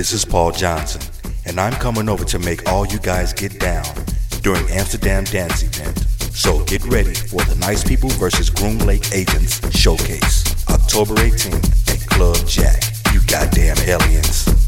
This is Paul Johnson, and I'm coming over to make all you guys get down during Amsterdam Dance Event. So get ready for the Nice People versus Groom Lake Agents Showcase, October 18th at Club Jack. You goddamn aliens.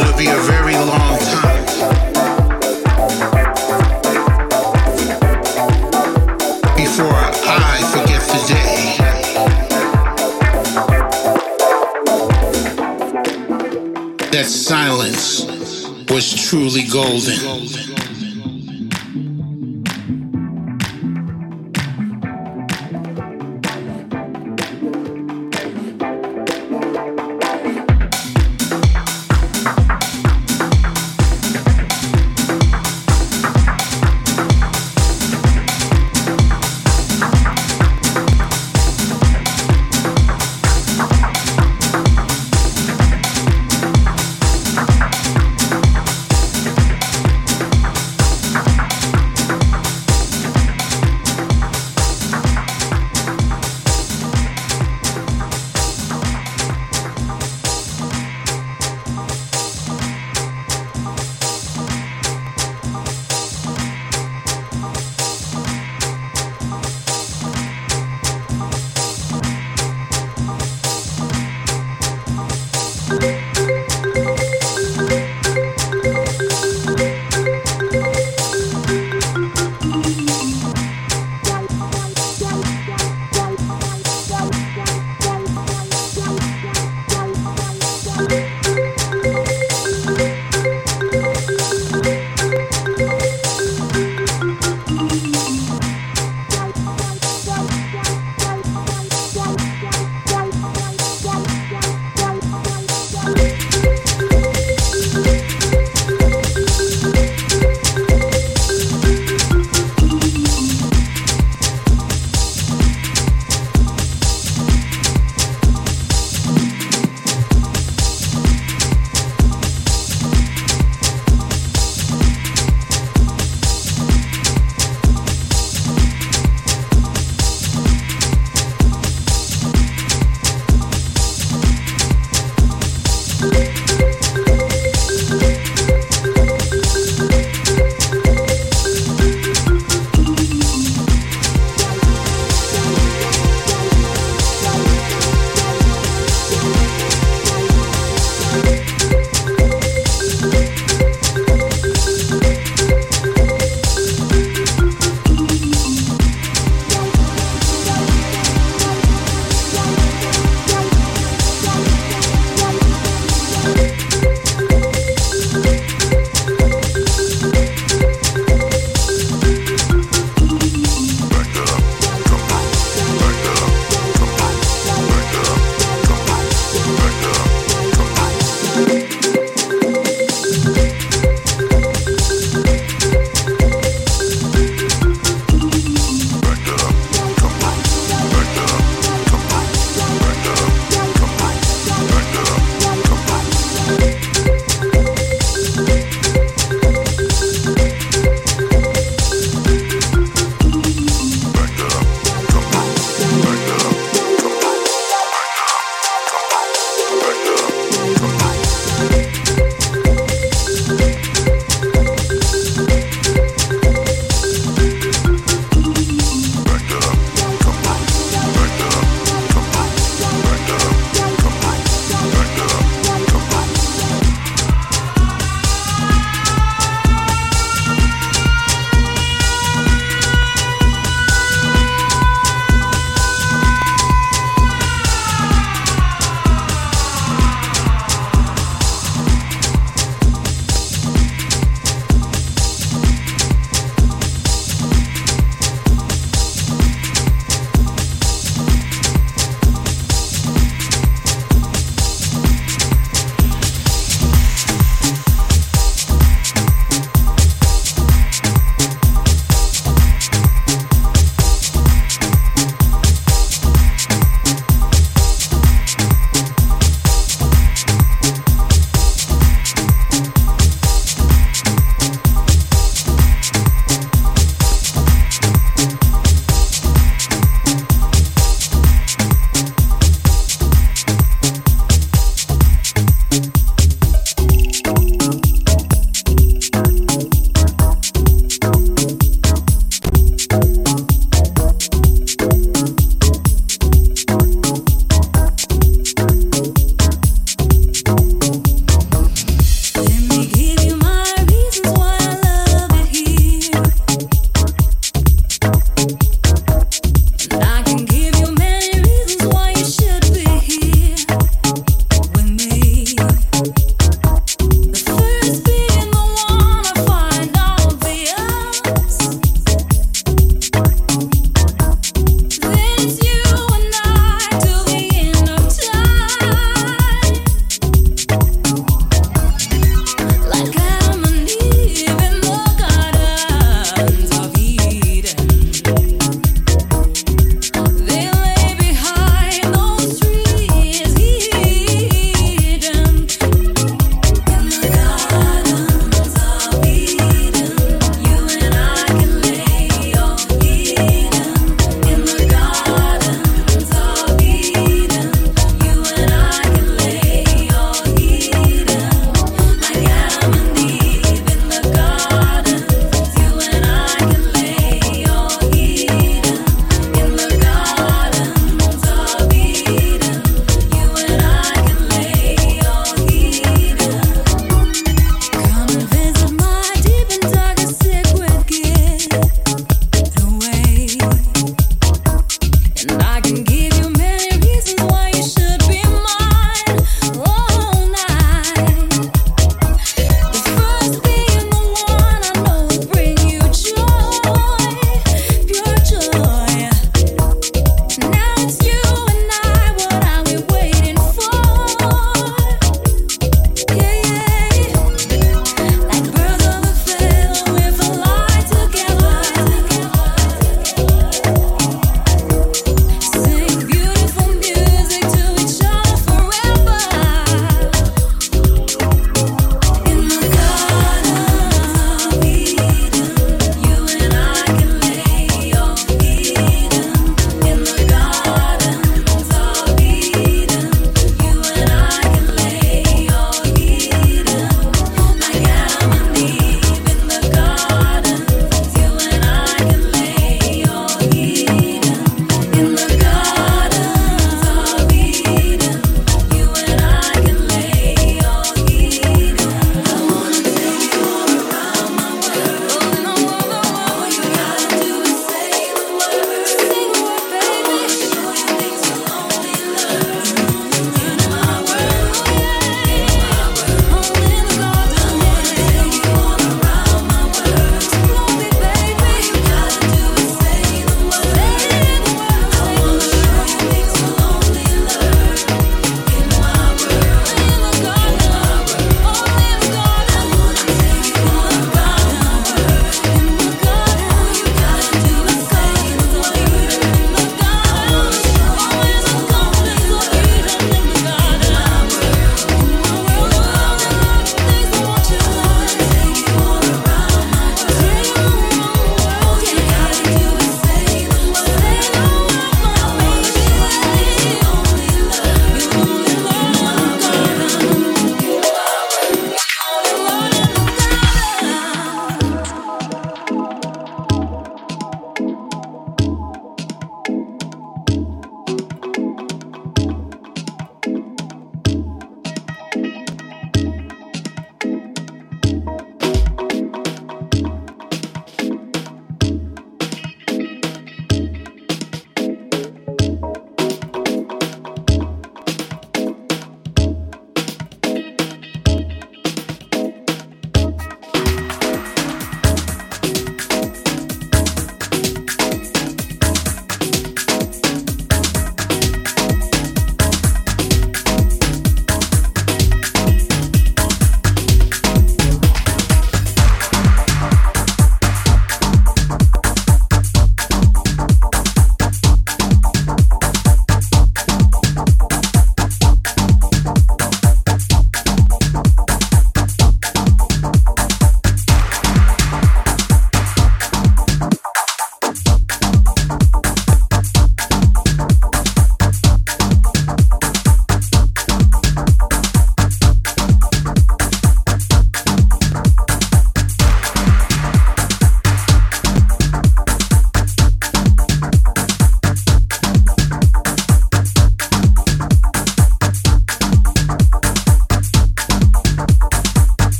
it be a very long time before I forget the day. That silence was truly golden.